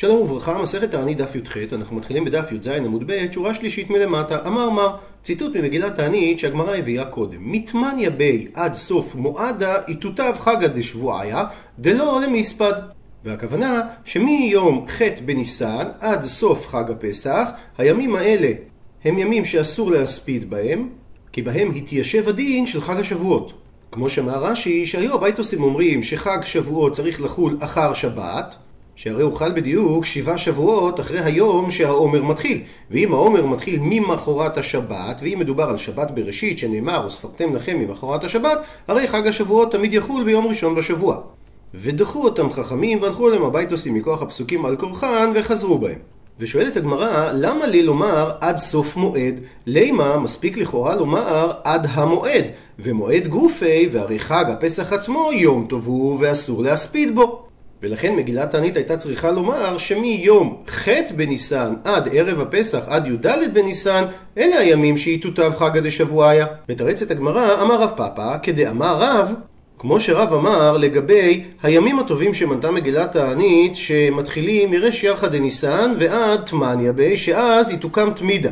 שלום וברכה, מסכת תענית דף י"ח, אנחנו מתחילים בדף י"ז עמוד ב', שורה שלישית מלמטה. אמר מר, ציטוט ממגילת תענית שהגמרא הביאה קודם. מתמניה בי עד סוף מועדה, איתותיו חגא דשבועיה, דלא למספד. והכוונה שמיום ח' בניסן עד סוף חג הפסח, הימים האלה הם ימים שאסור להספיד בהם, כי בהם התיישב הדין של חג השבועות. כמו שאמר רש"י, שהיו הבייטוסים אומרים שחג שבועות צריך לחול אחר שבת, שהרי הוא חל בדיוק שבעה שבועות אחרי היום שהעומר מתחיל. ואם העומר מתחיל ממחרת השבת, ואם מדובר על שבת בראשית שנאמר, וספרתם לכם ממחרת השבת, הרי חג השבועות תמיד יחול ביום ראשון בשבוע. ודחו אותם חכמים והלכו אליהם הבייטוסים מכוח הפסוקים על כורחן וחזרו בהם. ושואלת הגמרא, למה לי לומר עד סוף מועד? לימה מספיק לכאורה לומר עד המועד, ומועד גופי, והרי חג הפסח עצמו יום טוב הוא ואסור להספיד בו. ולכן מגילת תענית הייתה צריכה לומר שמיום ח' בניסן עד ערב הפסח עד י"ד בניסן, אלה הימים שיתותיו חגא דשבועיה. מתרצת הגמרא, אמר רב פאפא, כדאמר רב, כמו שרב אמר לגבי הימים הטובים שמנתה מגילת תענית שמתחילים מרש יחא דניסן ועד תמניה בי שאז היא תוקם תמידה.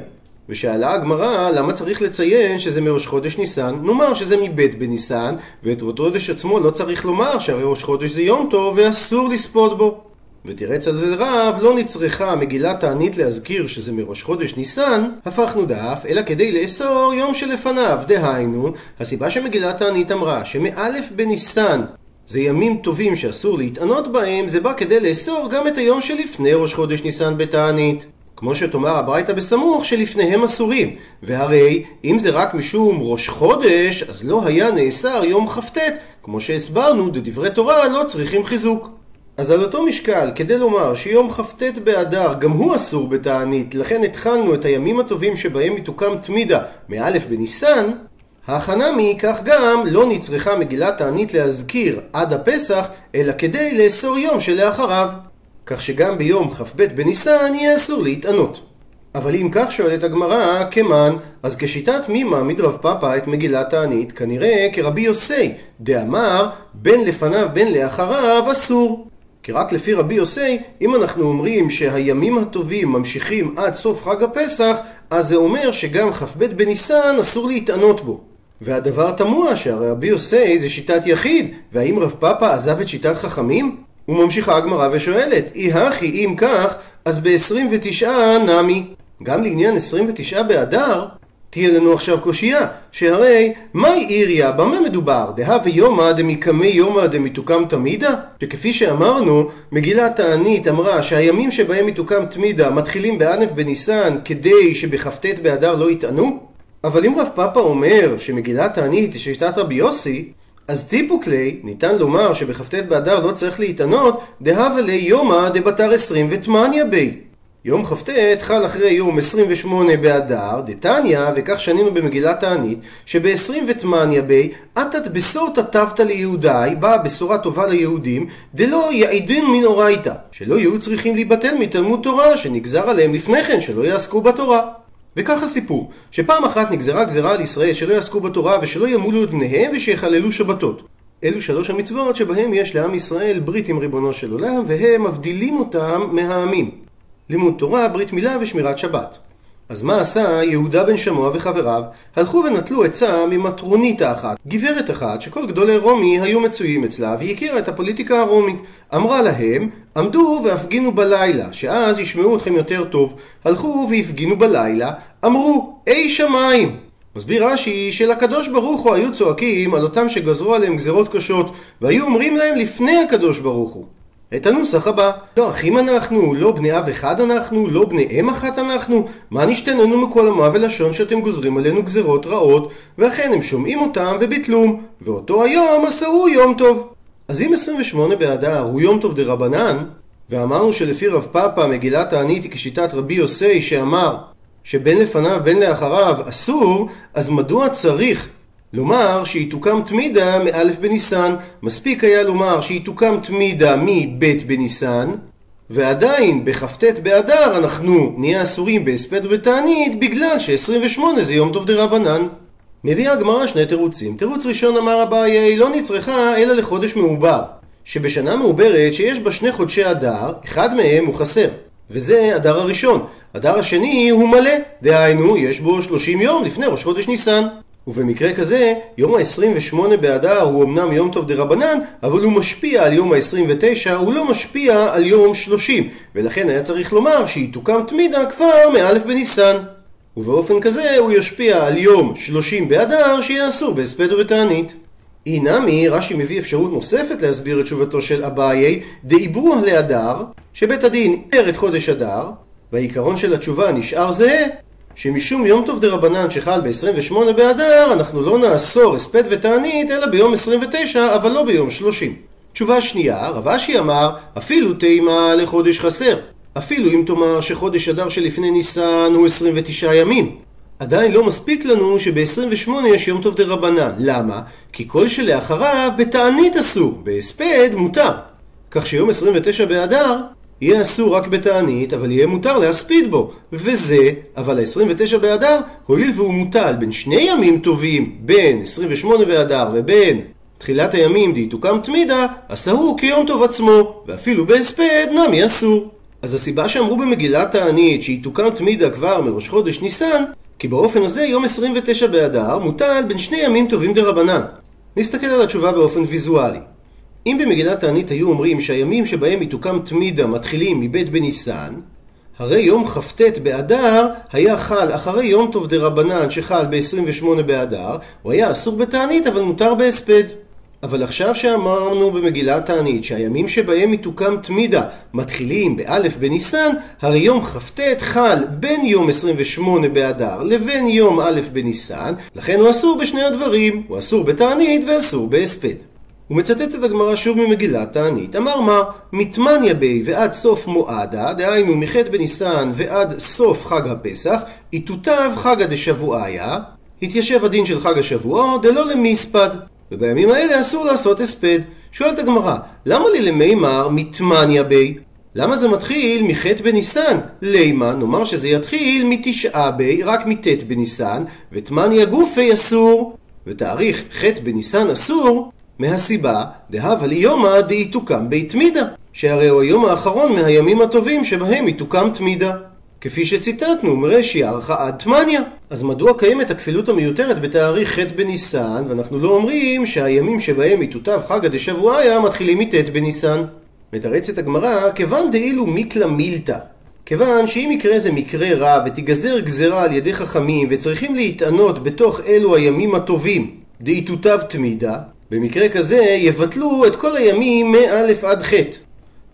ושאלה הגמרא למה צריך לציין שזה מראש חודש ניסן, נאמר שזה מבית בניסן, ואת ראש חודש עצמו לא צריך לומר שהרי ראש חודש זה יום טוב ואסור לספוד בו. ותירץ על זה רב, לא נצרכה מגילת תענית להזכיר שזה מראש חודש ניסן, הפכנו דף, אלא כדי לאסור יום שלפניו. דהיינו, הסיבה שמגילת תענית אמרה שמאלף בניסן זה ימים טובים שאסור להתענות בהם, זה בא כדי לאסור גם את היום שלפני ראש חודש ניסן בתענית. כמו שתאמר הברייתא בסמוך שלפניהם אסורים. והרי אם זה רק משום ראש חודש, אז לא היה נאסר יום כ"ט, כמו שהסברנו, דדברי תורה לא צריכים חיזוק. אז על אותו משקל, כדי לומר שיום כ"ט באדר גם הוא אסור בתענית, לכן התחלנו את הימים הטובים שבהם היא תוקם תמידה מאלף בניסן, ההכנה מכך גם לא נצרכה מגילת תענית להזכיר עד הפסח, אלא כדי לאסור יום שלאחריו. כך שגם ביום כ"ב בניסן יהיה אסור להתענות. אבל אם כך שואלת הגמרא, כמן, אז כשיטת מי מעמיד רב פאפא את מגילת תענית, כנראה כרבי יוסי, דאמר, בין לפניו בין לאחריו אסור. כי רק לפי רבי יוסי, אם אנחנו אומרים שהימים הטובים ממשיכים עד סוף חג הפסח, אז זה אומר שגם כ"ב בניסן אסור להתענות בו. והדבר תמוה שהרי רבי יוסי זה שיטת יחיד, והאם רב פאפא עזב את שיטת חכמים? וממשיכה הגמרא ושואלת, אי הכי אם כך, אז ב-29 נמי. גם לעניין 29 באדר, תהיה לנו עכשיו קושייה, שהרי מהי עיריה, במה מדובר? דהא ויומא דמיקמי יומא דמיתוקם תמידה? שכפי שאמרנו, מגילת תענית אמרה שהימים שבהם מתוקם תמידה מתחילים באנף בניסן כדי שבכ"ט באדר לא יטענו? אבל אם רב פאפא אומר שמגילת תענית היא שיטת רבי יוסי, אז טיפוקלי, ניתן לומר שבכ"ט באדר לא צריך להתענות, דהבה לי יומא דבתר עשרים ותמניה בי. יום כ"ט חל אחרי יום 28 באדר, דתניא, וכך שנינו במגילת תענית, שב-20 ותמניה בי, עתת בשור תתבת ליהודי, באה בשורה טובה ליהודים, דלא יעידין מן אורייתא, שלא יהיו צריכים להיבטל מתלמוד תורה, שנגזר עליהם לפני כן, שלא יעסקו בתורה. וכך הסיפור, שפעם אחת נגזרה גזרה על ישראל שלא יעסקו בתורה ושלא ימולו את בניהם ושיחללו שבתות. אלו שלוש המצוות שבהם יש לעם ישראל ברית עם ריבונו של עולם והם מבדילים אותם מהעמים. לימוד תורה, ברית מילה ושמירת שבת. אז מה עשה יהודה בן שמוע וחבריו? הלכו ונטלו עצה ממטרונית האחת, גברת אחת שכל גדולי רומי היו מצויים אצלה והיא הכירה את הפוליטיקה הרומית. אמרה להם, עמדו והפגינו בלילה, שאז ישמעו אתכם יותר טוב. הלכו והפגינו בלילה, אמרו, אי שמיים! מסביר רש"י שלקדוש ברוך הוא היו צועקים על אותם שגזרו עליהם גזרות קשות והיו אומרים להם לפני הקדוש ברוך הוא את הנוסח הבא. לא אחים אנחנו, לא בני אב אחד אנחנו, לא בני אם אחת אנחנו, מה נשתננו מכל עמה ולשון שאתם גוזרים עלינו גזרות רעות, ואכן הם שומעים אותם וביטלום, ואותו היום עשהו יום טוב. אז אם 28 באדר הוא יום טוב דרבנן, ואמרנו שלפי רב פאפא מגילת תענית היא כשיטת רבי יוסי שאמר שבין לפניו בין לאחריו אסור, אז מדוע צריך לומר שהיא תוקם תמידה מאלף בניסן. מספיק היה לומר שהיא תוקם תמידה מבית בניסן, ועדיין בכ"ט באדר אנחנו נהיה אסורים בהספד ותענית בגלל ש-28 זה יום טוב דרבנן. מביאה הגמרא שני תירוצים. תירוץ ראשון אמר אביי לא נצרכה אלא לחודש מעובר. שבשנה מעוברת שיש בה שני חודשי אדר, אחד מהם הוא חסר. וזה אדר הראשון. אדר השני הוא מלא, דהיינו, יש בו 30 יום לפני ראש חודש ניסן. ובמקרה כזה, יום ה-28 באדר הוא אמנם יום טוב דה רבנן, אבל הוא משפיע על יום ה-29, הוא לא משפיע על יום 30, ולכן היה צריך לומר שהיא תוקם תמידה כבר מא' בניסן. ובאופן כזה הוא ישפיע על יום 30 באדר אסור בהספד ובתענית. אי נמי, רש"י מביא אפשרות נוספת להסביר את תשובתו של אביי, דעיברוה להדר, שבית הדין ער את חודש אדר, והעיקרון של התשובה נשאר זהה, שמשום יום טוב דה רבנן שחל ב-28 באדר, אנחנו לא נאסור הספד ותענית, אלא ביום 29, אבל לא ביום 30. תשובה שנייה, רב אשי אמר, אפילו תימה לחודש חסר. אפילו אם תאמר שחודש אדר שלפני ניסן הוא 29 ימים. עדיין לא מספיק לנו שב-28 יש יום טוב דה רבנן. למה? כי כל שלאחריו בתענית אסור, בהספד מותר. כך שיום 29 באדר יהיה אסור רק בתענית, אבל יהיה מותר להספיד בו. וזה, אבל ה-29 באדר, הואיל והוא מוטל בין שני ימים טובים, בין 28 באדר ובין תחילת הימים די תוקם תמידה, עשה הוא כיום טוב עצמו, ואפילו בהספד נמי אסור. אז הסיבה שאמרו במגילת תענית שהיא תוקם תמידה כבר מראש חודש ניסן, כי באופן הזה יום 29 באדר מוטל בין שני ימים טובים דרבנן. נסתכל על התשובה באופן ויזואלי. אם במגילת תענית היו אומרים שהימים שבהם היא תוקם תמידה מתחילים מבית בניסן, הרי יום כ"ט באדר היה חל אחרי יום טוב דרבנן שחל ב-28 באדר, הוא היה אסור בתענית אבל מותר בהספד. אבל עכשיו שאמרנו במגילת תענית שהימים שבהם היא תוקם תמידה מתחילים באלף בניסן, הרי יום כ"ט חל בין יום 28 באדר לבין יום א' בניסן, לכן הוא אסור בשני הדברים, הוא אסור בתענית ואסור בהספד. הוא מצטט את הגמרא שוב ממגילת תענית. אמר מה, מתמניה בי ועד סוף מועדה, דהיינו מח' בניסן ועד סוף חג הפסח, יתותב חגא דשבועיה, התיישב הדין של חג השבועות, דלא למיספד. ובימים האלה אסור לעשות הספד. שואלת הגמרא, למה לי למימר מתמניה בי? למה זה מתחיל מח' בניסן? לימה, נאמר שזה יתחיל מתשעה בי, רק מט' בניסן, ותמניה גופי אסור. ותאריך ח' בניסן אסור, מהסיבה דהבה ליומא דאי תוקם בית תמידה, שהרי הוא היום האחרון מהימים הטובים שבהם היא תוקם תמידה. כפי שציטטנו מרש"י עד תמניה. אז מדוע קיימת הכפילות המיותרת בתאריך ח' בניסן, ואנחנו לא אומרים שהימים שבהם יתותב חגא דשבועיה מתחילים מט' בניסן? מתרצת הגמרא, כיוון דאילו מיקלא מילתא. כיוון שאם יקרה זה מקרה רע ותיגזר גזרה על ידי חכמים וצריכים להתענות בתוך אלו הימים הטובים דאיתותב תמידה, במקרה כזה יבטלו את כל הימים מא' עד ח'.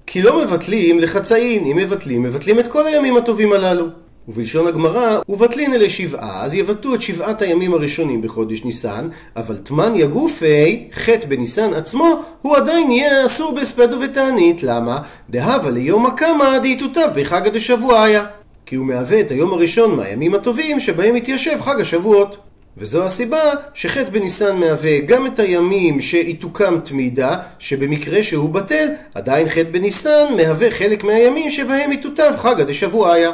כי לא מבטלים לחצאין, אם מבטלים, מבטלים את כל הימים הטובים הללו. ובלשון הגמרא, ובטלין אלה שבעה, אז יבטלו את שבעת הימים הראשונים בחודש ניסן, אבל תמניה גופי, חטא בניסן עצמו, הוא עדיין יהיה אסור בהספד ובתענית. למה? דהבה ליום הקמא דהיתותיו בחג הדשבועיה. כי הוא מהווה את היום הראשון מהימים הטובים שבהם התיישב חג השבועות. וזו הסיבה שחטא בניסן מהווה גם את הימים שתוקם תמידה, שבמקרה שהוא בטל, עדיין חטא בניסן מהווה חלק מהימים שבהם יתותב חגא דשבועיה.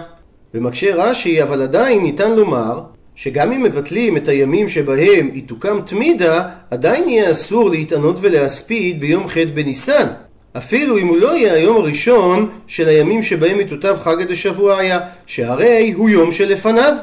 ומקשה רש"י, אבל עדיין ניתן לומר שגם אם מבטלים את הימים שבהם היא תוקם תמידה, עדיין יהיה אסור להתענות ולהספיד ביום ח' בניסן. אפילו אם הוא לא יהיה היום הראשון של הימים שבהם יתותב חגא דשבועיה, שהרי הוא יום שלפניו.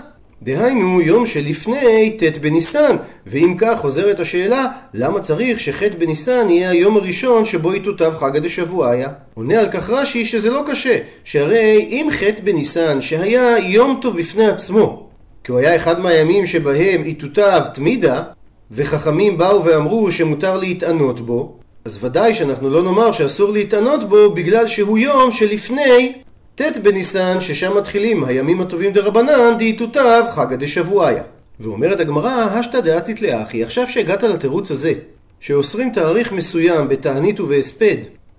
דהיינו יום שלפני ט' בניסן, ואם כך חוזרת השאלה, למה צריך שח' בניסן יהיה היום הראשון שבו יתותב חגא דשבועיה? עונה על כך רש"י שזה לא קשה, שהרי אם ח' בניסן שהיה יום טוב בפני עצמו, כי הוא היה אחד מהימים שבהם יתותב תמידה, וחכמים באו ואמרו שמותר להתענות בו, אז ודאי שאנחנו לא נאמר שאסור להתענות בו בגלל שהוא יום שלפני ט' בניסן, ששם מתחילים הימים הטובים דרבנן, דהיתותיו חגא דשבועיה. ואומרת הגמרא, השתא דעתית לאחי, עכשיו שהגעת לתירוץ הזה, שאוסרים תאריך מסוים בתענית ובהספד,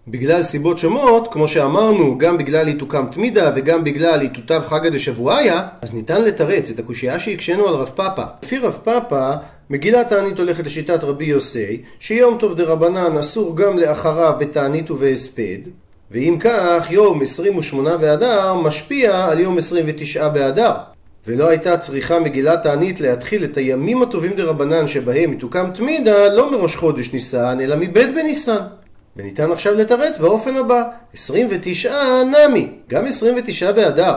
בגלל סיבות שונות, כמו שאמרנו, גם בגלל עיתוקם תמידה וגם בגלל עיתותיו חגא דשבועיה, אז ניתן לתרץ את הקושייה שהקשינו על רב פאפא. לפי רב פאפא, מגילת תענית הולכת לשיטת רבי יוסי, שיום טוב דרבנן אסור גם לאחריו בתענית ובהספד, ואם כך, יום 28 באדר משפיע על יום 29 באדר. ולא הייתה צריכה מגילת תענית להתחיל את הימים הטובים דרבנן שבהם תוקם תמידה לא מראש חודש ניסן, אלא מבית בניסן. וניתן עכשיו לתרץ באופן הבא, 29 נמי, גם 29 באדר.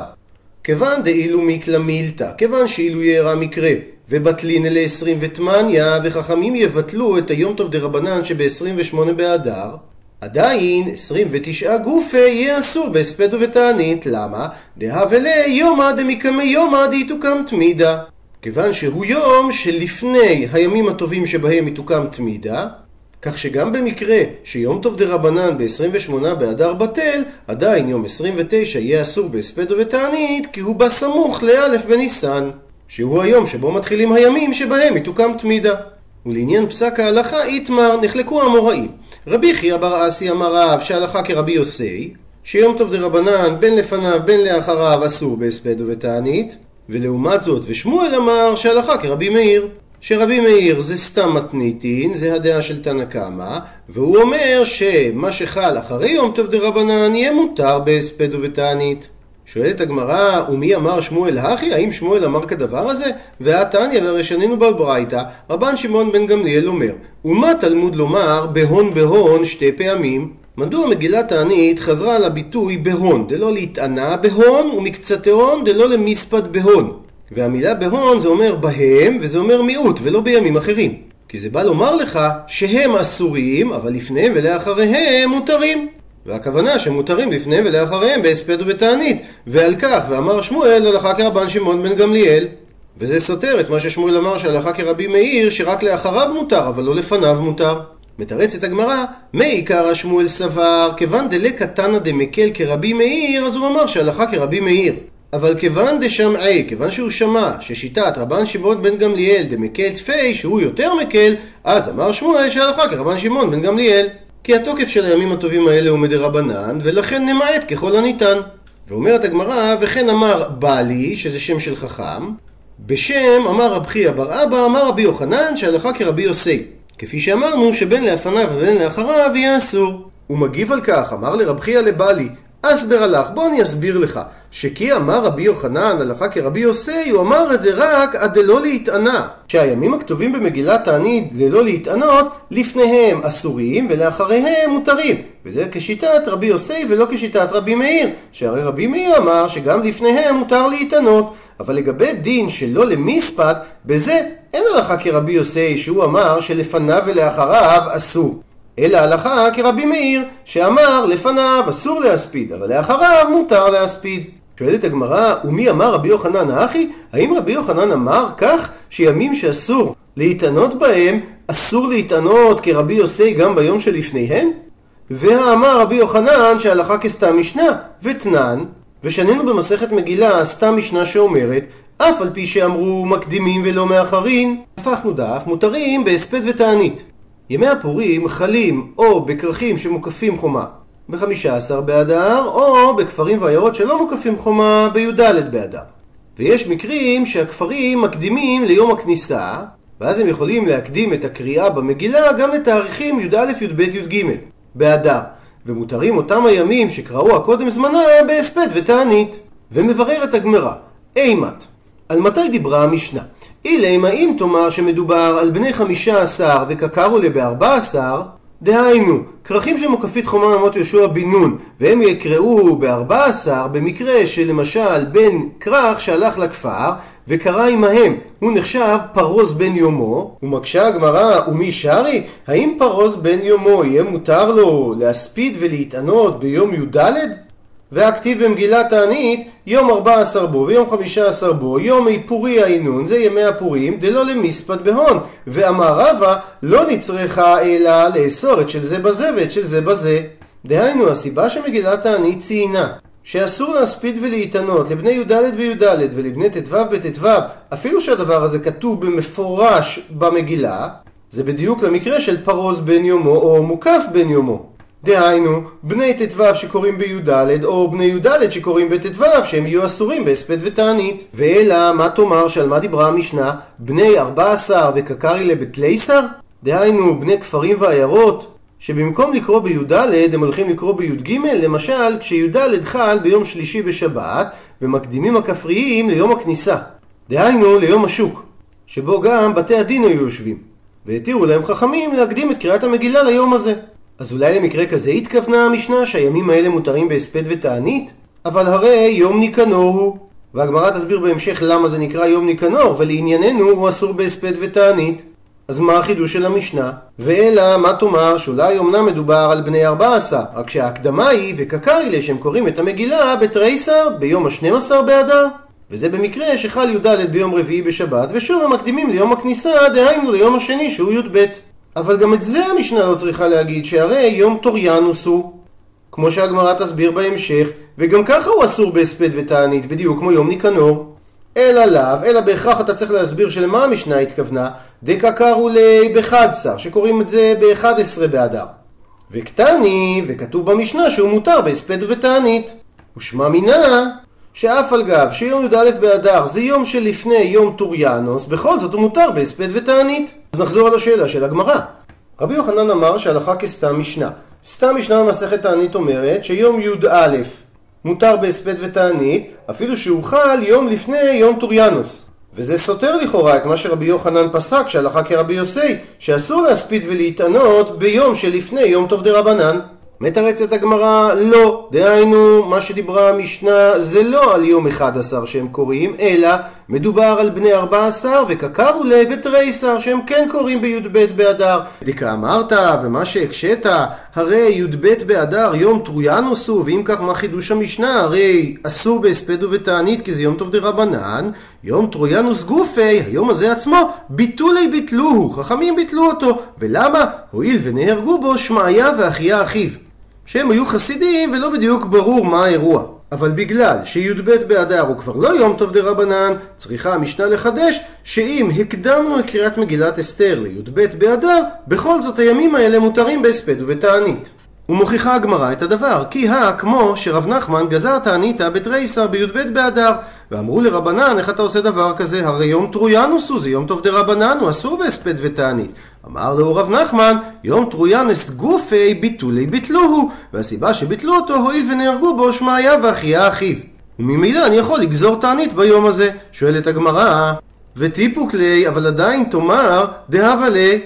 כיוון דאילו מיקלא מילתא, כיוון שאילו יארע מקרה, ובטלין אלה 20 ותמניה, וחכמים יבטלו את היום טוב דרבנן שב-28 באדר, עדיין 29 גופה יהיה אסור בהספד ובתענית, למה? דהבלה יומא דמקמי יומא דהיתוקם תמידה. כיוון שהוא יום שלפני הימים הטובים שבהם יתוקם תמידה, כך שגם במקרה שיום טוב דרבנן ב-28 באדר בטל, עדיין יום 29 יהיה אסור בהספד ובתענית, כי הוא בא סמוך לאלף בניסן, שהוא היום שבו מתחילים הימים שבהם יתוקם תמידה. ולעניין פסק ההלכה איתמר נחלקו המוראים. רבי חייא בר אסי אמר רב שהלכה כרבי יוסי, שיום טוב דרבנן בין לפניו בין לאחריו אסור בהספד ובתענית, ולעומת זאת ושמואל אמר שהלכה כרבי מאיר. שרבי מאיר זה סתם מתניתין, זה הדעה של תנא קמא, והוא אומר שמה שחל אחרי יום טוב דרבנן יהיה מותר בהספד ובתענית. שואלת הגמרא, ומי אמר שמואל הכי? האם שמואל אמר כדבר הזה? והתניא והרי שנינו בברייתא, רבן שמעון בן גמליאל אומר, ומה תלמוד לומר בהון בהון שתי פעמים? מדוע מגילת תענית חזרה על הביטוי בהון, דלא להתענה בהון ומקצתהון דלא למספד בהון. והמילה בהון זה אומר בהם וזה אומר מיעוט ולא בימים אחרים. כי זה בא לומר לך שהם אסורים, אבל לפניהם ולאחריהם מותרים. והכוונה שמותרים לפניהם ולאחריהם בהספד ובתענית. ועל כך, ואמר שמואל הלכה כרבן שמעון בן גמליאל. וזה סותר את מה ששמואל אמר שהלכה כרבי מאיר שרק לאחריו מותר, אבל לא לפניו מותר. מתרצת הגמרא, מעיקר השמואל סבר, כיוון דלקא תנא דמקל כרבי מאיר, אז הוא אמר שהלכה כרבי מאיר. אבל כיוון דשמעי, כיוון שהוא שמע ששיטת רבן שמעון בן גמליאל דמקל תפי, שהוא יותר מקל, אז אמר שמואל שהלכה כרבן שמעון בן גמליאל. כי התוקף של הימים הטובים האלה הוא מדרבנן, ולכן נמעט ככל הניתן. ואומרת הגמרא, וכן אמר בעלי, שזה שם של חכם, בשם אמר רב חייא בר אבא, אמר רבי יוחנן, שהלכה כרבי יוסי. כפי שאמרנו, שבין לפניו ובין לאחריו יהיה אסור. הוא מגיב על כך, אמר לרב חייא לבעלי, אסבר הלך, בוא אני אסביר לך. שכי אמר רבי יוחנן הלכה כרבי יוסי, הוא אמר את זה רק עד דלא להתענה. שהימים הכתובים במגילת תענית דלא להתענות, לפניהם אסורים ולאחריהם מותרים. וזה כשיטת רבי יוסי ולא כשיטת רבי מאיר. שהרי רבי מאיר אמר שגם לפניהם מותר להתענות. אבל לגבי דין שלא למספד, בזה אין הלכה כרבי יוסי שהוא אמר שלפניו ולאחריו אסור. אלא הלכה כרבי מאיר, שאמר לפניו אסור להספיד, אבל לאחריו מותר להספיד. שואלת הגמרא, ומי אמר רבי יוחנן האחי? האם רבי יוחנן אמר כך שימים שאסור להתענות בהם, אסור להתענות כרבי יוסי גם ביום שלפניהם? והאמר רבי יוחנן שהלכה כסתם משנה, ותנן, ושנינו במסכת מגילה סתם משנה שאומרת, אף על פי שאמרו מקדימים ולא מאחרין, הפכנו דף מותרים בהספד ותענית. ימי הפורים חלים או בכרכים שמוקפים חומה ב-15 באדר, או בכפרים ועיירות שלא מוקפים חומה בי"ד באדר. ויש מקרים שהכפרים מקדימים ליום הכניסה, ואז הם יכולים להקדים את הקריאה במגילה גם לתאריכים י"א, י"ב, י"ג באדר. ומותרים אותם הימים שקראו הקודם זמנה בהספד ותענית. ומבררת הגמרא, אימת, על מתי דיברה המשנה? אילמה אם תאמר שמדובר על בני חמישה עשר וקקרו לבארבע עשר, דהיינו, כרכים של מוקפית חומה אמות יהושע בן נון, והם יקראו בארבע עשר, במקרה שלמשל בן כרך שהלך לכפר, וקרא עמהם, הוא נחשב פרוז בן יומו, ומקשה הגמרא, ומי שרי? האם פרוז בן יומו יהיה מותר לו להספיד ולהתענות ביום י"ד? והכתיב במגילת תענית יום 14 בו ויום 15 בו יום איפורי העינון זה ימי הפורים דלא למספד בהון. ואמר רבא לא נצרכה אלא לאסור את של זה בזה ואת של זה בזה. דהיינו הסיבה שמגילת תענית ציינה שאסור להספיד ולהתענות לבני י"ד בי"ד ולבני ט"ו בט"ו אפילו שהדבר הזה כתוב במפורש במגילה זה בדיוק למקרה של פרוז בן יומו או מוקף בן יומו דהיינו, בני ט"ו שקוראים בי"ד, או בני י"ד שקוראים בט"ו, שהם יהיו אסורים בהספד ותענית. ואלא, מה תאמר שעל מה דיברה המשנה? בני ארבע עשר וקקרי לבתליסר? דהיינו, בני כפרים ועיירות, שבמקום לקרוא בי"ד הם הולכים לקרוא בי"ג, למשל כשי"ד חל ביום שלישי בשבת, ומקדימים הכפריים ליום הכניסה. דהיינו, ליום השוק, שבו גם בתי הדין היו יושבים. והתירו להם חכמים להקדים את קריאת המגילה ליום הזה. אז אולי למקרה כזה התכוונה המשנה שהימים האלה מותרים בהספד ותענית? אבל הרי יום ניקנור הוא. והגמרא תסביר בהמשך למה זה נקרא יום ניקנור, ולענייננו הוא אסור בהספד ותענית. אז מה החידוש של המשנה? ואלא, מה תאמר, שאולי אמנם מדובר על בני ארבע עשר, רק שההקדמה היא, וקקרילה, שהם קוראים את המגילה בתריסר, ביום השנים עשר באדר. וזה במקרה שחל י"ד ביום רביעי בשבת, ושוב הם מקדימים ליום הכניסה, דהיינו ליום השני שהוא י"ב. אבל גם את זה המשנה לא צריכה להגיד, שהרי יום טוריאנוס הוא. כמו שהגמרא תסביר בהמשך, וגם ככה הוא אסור בהספד ותענית, בדיוק כמו יום ניקנור. אלא לאו, אלא בהכרח אתה צריך להסביר שלמה המשנה התכוונה, דקה קראו לי בחדסר, שקוראים את זה ב-11 באדר. וקטני, וכתוב במשנה שהוא מותר בהספד ותענית. ושמע מינה, שאף על גב שיום י"א באדר זה יום שלפני יום טוריאנוס, בכל זאת הוא מותר בהספד ותענית. אז נחזור על השאלה של הגמרא. רבי יוחנן אמר שהלכה כסתם משנה. סתם משנה במסכת תענית אומרת שיום י"א מותר בהספד ותענית, אפילו שהוא חל יום לפני יום טוריאנוס. וזה סותר לכאורה את מה שרבי יוחנן פסק, שהלכה כרבי יוסי, שאסור להספיד ולהתענות ביום שלפני יום טוב דה רבנן. מתרצת הגמרא, לא. דהיינו, מה שדיברה המשנה זה לא על יום 11 שהם קוראים, אלא מדובר על בני 14 וקקרו לבתריסר שהם כן קוראים בי"ב באדר. דקה אמרת, ומה שהקשית, הרי י"ב באדר יום טרויאנוס הוא, ואם כך מה חידוש המשנה? הרי אסור בהספד ובתענית כי זה יום טוב דרבנן, יום טרויאנוס גופי, היום הזה עצמו, ביטולי ביטלוהו, חכמים ביטלו אותו. ולמה? הואיל ונהרגו בו שמעיה ואחיה אחיו. שהם היו חסידים ולא בדיוק ברור מה האירוע. אבל בגלל שי"ב באדר הוא כבר לא יום טוב דה רבנן, צריכה המשנה לחדש שאם הקדמנו את קריאת מגילת אסתר לי"ב באדר, בכל זאת הימים האלה מותרים בהספד ובתענית. ומוכיחה הגמרא את הדבר, כי הא כמו שרב נחמן גזר תעניתא בתריסר בי"ב באדר, ואמרו לרבנן, איך אתה עושה דבר כזה? הרי יום טרויאנוס הוא, זה יום טוב דרבנן, הוא אסור בהספד ותענית. אמר לו רב נחמן, יום טרויאנס גופי ביטולי ביטלוהו, והסיבה שביטלו אותו הואיל ונהרגו בו שמעיה ואחיה אחיו. וממילא אני יכול לגזור תענית ביום הזה. שואלת הגמרא, וטיפוק לי, אבל עדיין תאמר, דהבה לי,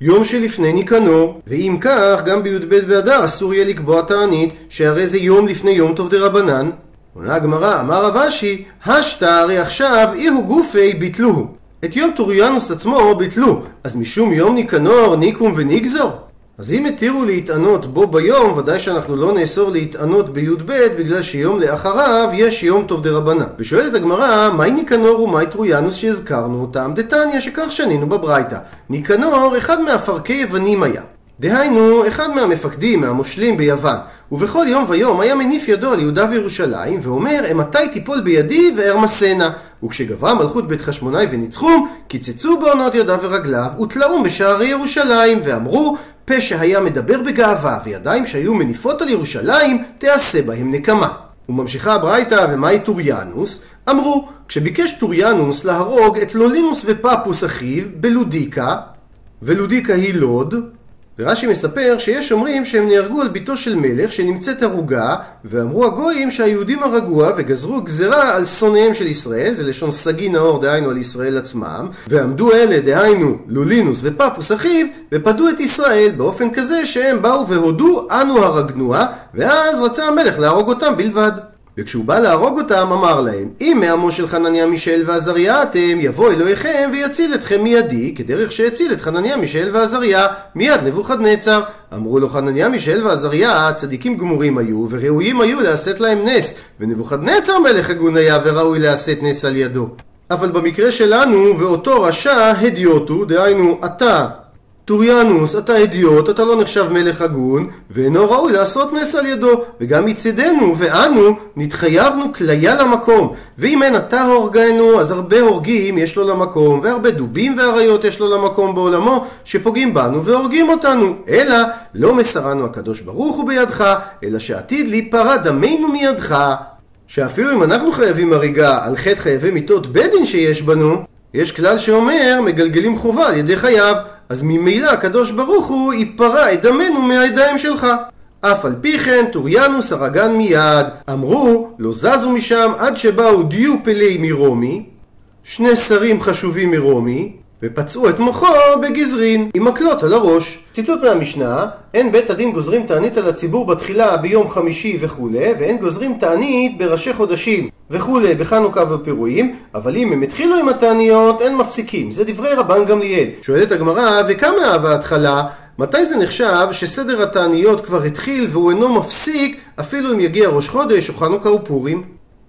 יום שלפני ניקנור, ואם כך, גם בי"ב באדר אסור יהיה לקבוע תענית, שהרי זה יום לפני יום טוב דרבנן. עונה הגמרא, אמר רב אשי, השתא הרי עכשיו אי הוא גופי ביטלוהו. את יום טוריאנוס עצמו ביטלו, אז משום יום ניקנור ניקום ונגזור? אז אם התירו להתענות בו ביום, ודאי שאנחנו לא נאסור להתענות בי"ב, בגלל שיום לאחריו יש יום טוב דרבנן. ושואלת הגמרא, מהי ניקנור ומהי טרויאנוס שהזכרנו אותם? דתניא שכך שנינו בברייתא. ניקנור, אחד מהפרקי יוונים היה. דהיינו, אחד מהמפקדים, מהמושלים ביוון. ובכל יום ויום היה מניף ידו על יהודה וירושלים, ואומר, אמתי תיפול בידי וארמסנה. וכשגברה מלכות בית חשמונאי וניצחום, קיצצו בעונות ידיו ורגליו, ותלאום בשערי ירושלים, ואמרו, פה שהיה מדבר בגאווה, וידיים שהיו מניפות על ירושלים, תעשה בהם נקמה. וממשיכה הברייתא, ומהי טוריאנוס? אמרו, כשביקש טוריאנוס להרוג את לולינוס ופפוס אחיו בלודיקה, ולודיקה היא לוד, ורש"י מספר שיש אומרים שהם נהרגו על ביתו של מלך שנמצאת הרוגה ואמרו הגויים שהיהודים הרגוה וגזרו גזרה על שונאיהם של ישראל זה לשון סגי נאור דהיינו על ישראל עצמם ועמדו אלה דהיינו לולינוס ופפוס אחיו ופדו את ישראל באופן כזה שהם באו והודו אנו הרגנוה ואז רצה המלך להרוג אותם בלבד וכשהוא בא להרוג אותם, אמר להם, אם מעמו של חנניה, מישאל ועזריה אתם, יבוא אלוהיכם ויציל אתכם מידי, כדרך שהציל את חנניה, מישאל ועזריה, מיד נבוכדנצר. אמרו לו חנניה, מישאל ועזריה, צדיקים גמורים היו, וראויים היו לעשת להם נס, ונבוכדנצר מלך הגון היה, וראוי לעשת נס על ידו. אבל במקרה שלנו, ואותו רשע הדיוטו, דהיינו, אתה טוריאנוס, אתה אידיוט, אתה לא נחשב מלך הגון, ואינו ראוי לעשות נס על ידו, וגם מצדנו, ואנו, נתחייבנו כליה למקום. ואם אין אתה הורגנו, אז הרבה הורגים יש לו למקום, והרבה דובים ואריות יש לו למקום בעולמו, שפוגעים בנו והורגים אותנו. אלא, לא מסרנו הקדוש ברוך הוא בידך, אלא שעתיד להיפרע דמנו מידך. שאפילו אם אנחנו חייבים הריגה על חטא חייבי מיתות בית שיש בנו, יש כלל שאומר, מגלגלים חובה על ידי חייו. אז ממילא הקדוש ברוך הוא ייפרע את דמנו מהידיים שלך. אף על פי כן טוריאנוס הרגן מיד. אמרו, לא זזו משם עד שבאו דיו פלי מרומי, שני שרים חשובים מרומי, ופצעו את מוחו בגזרין, עם מקלות על הראש. ציטוט מהמשנה, אין בית הדין גוזרים תענית על הציבור בתחילה ביום חמישי וכולי, ואין גוזרים תענית בראשי חודשים וכולי, בחנוכה ופירועים, אבל אם הם התחילו עם התעניות, אין מפסיקים. זה דברי רבן גמליאל. שואלת הגמרא, וכמה אהבה התחלה? מתי זה נחשב שסדר התעניות כבר התחיל והוא אינו מפסיק אפילו אם יגיע ראש חודש או חנוכה ופורים?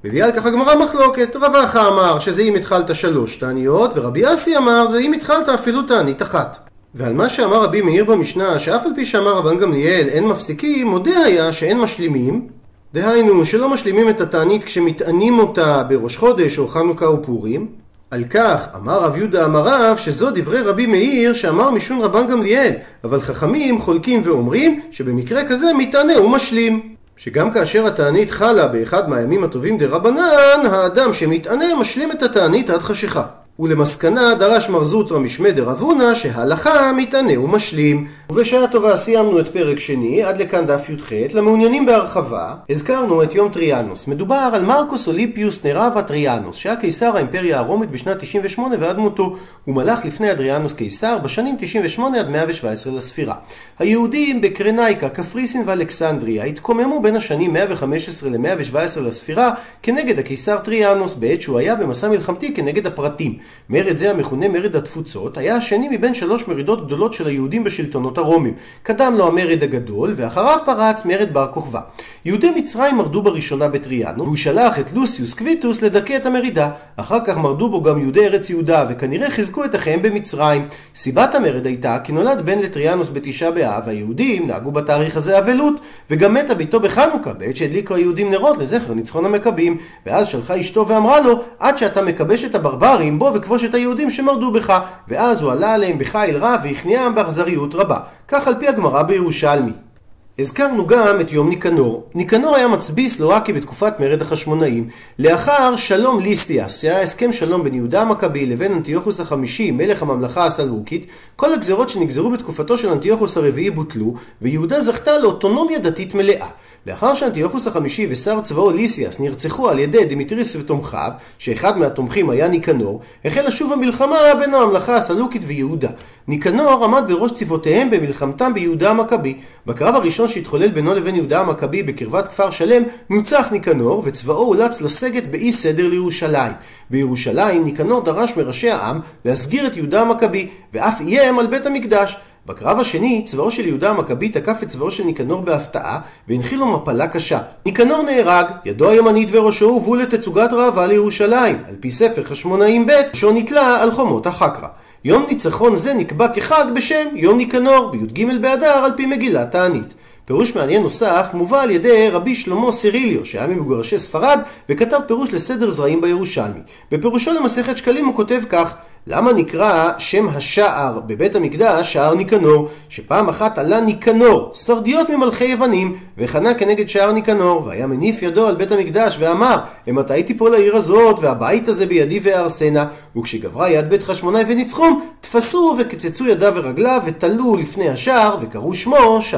מביאה על כך הגמרא מחלוקת, רב אחא אמר שזה אם התחלת שלוש תעניות, ורבי אסי אמר זה אם התחלת אפילו תענית אחת. ועל מה שאמר רבי מאיר במשנה, שאף על פי שאמר רבן גמליאל אין מפסיקים, מודה היה שאין משלימים, דהיינו שלא משלימים את התענית כשמטענים אותה בראש חודש או חנוכה ופורים. על כך אמר רב יהודה אמר רב שזו דברי רבי מאיר שאמר משון רבן גמליאל, אבל חכמים חולקים ואומרים שבמקרה כזה מתענה ומשלים. שגם כאשר התענית חלה באחד מהימים הטובים דרבנן, האדם שמתענה משלים את התענית עד חשיכה. ולמסקנה דרש מר זוטרא משמיה דרב הונא שהלכה מתענה ומשלים. ובשעה טובה סיימנו את פרק שני, עד לכאן דף י"ח. למעוניינים בהרחבה, הזכרנו את יום טריאנוס. מדובר על מרקוס אולפיוס נרבה טריאנוס, שהיה קיסר האימפריה הרומית בשנת 98 ועד מותו. הוא מלך לפני אדריאנוס קיסר בשנים 98 עד 117 לספירה. היהודים בקירנאיקה, קפריסין ואלכסנדריה התקוממו בין השנים 115 ל-117 לספירה כנגד הקיסר טריאנוס בעת שהוא היה במסע מלחמתי כנגד הפרתים. מרד זה המכונה מרד התפוצות היה השני מבין שלוש מרידות גדולות של היהודים בשלטונות הרומים. קדם לו המרד הגדול ואחריו פרץ מרד בר כוכבא. יהודי מצרים מרדו בראשונה בטריאנוס והוא שלח את לוסיוס קוויטוס לדכא את המרידה. אחר כך מרדו בו גם יהודי ארץ יהודה וכנראה חיזקו את אחיהם במצרים. סיבת המרד הייתה כי נולד בן לטריאנוס בתשעה באב והיהודים נהגו בתאריך הזה אבלות וגם מתה ביתו בחנוכה בעת שהדליקו היהודים נרות לזכר ניצחון המכבים ואז שלחה אשתו ואמרה לו עד שאתה מכבש את הברברים בוא וכבוש את היהודים שמרדו בך. ואז הוא עלה עליהם בחיל רע והכניעם באכזריות רבה. כך על פי הגמרא בירושלמי. הזכרנו גם את יום ניקנור. ניקנור היה מצביא סלואקי בתקופת מרד החשמונאים. לאחר שלום ליסטיאס, שהיה הסכם שלום בין יהודה המכבי לבין אנטיוכוס החמישי, מלך הממלכה הסלוקית, כל הגזרות שנגזרו בתקופתו של אנטיוכוס הרביעי בוטלו, ויהודה זכתה לאוטונומיה דתית מלאה. לאחר שאנטיוכוס החמישי ושר צבאו ליסיאס נרצחו על ידי דמיטריוס ותומכיו, שאחד מהתומכים היה ניקנור, החלה שוב המלחמה בין הממלכה הסלוקית ויהודה. ניקנור עמד בראש צבאותיהם במלחמתם ביהודה המכבי. בקרב הראשון שהתחולל בינו לבין יהודה המכבי בקרבת כפר שלם, נוצח ניקנור וצבאו אולץ לסגת באי סדר לירושלים. בירושלים ניקנור דרש מראשי העם להסגיר את יהודה המכבי, ואף איים על בית המקדש. בקרב השני, צבאו של יהודה המכבי תקף את צבאו של ניקנור בהפתעה, והנחיל לו מפלה קשה. ניקנור נהרג, ידו הימנית וראשו הובאו לתצוגת ראווה לירושלים, על פי ספר חשמונאים ב', ראשו נתלה על חומות החקרא. יום ניצחון זה נקבע כחג בשם יום ניקנור, בי"ג באדר על פי מגילת תענית. פירוש מעניין נוסף מובא על ידי רבי שלמה סיריליו, שהיה ממגורשי ספרד, וכתב פירוש לסדר זרעים בירושלמי. בפירושו למסכת שקלים הוא כותב כך: למה נקרא שם השער בבית המקדש שער ניקנור? שפעם אחת עלה ניקנור, סרדיות ממלכי יוונים, וחנה כנגד שער ניקנור, והיה מניף ידו על בית המקדש, ואמר, מתי תיפול העיר הזאת, והבית הזה בידי וארסנה? וכשגברה יד בית חשמונאי וניצחום, תפסו וקצצו ידיו ורגליו, ותלו לפני השער, וקראו שמו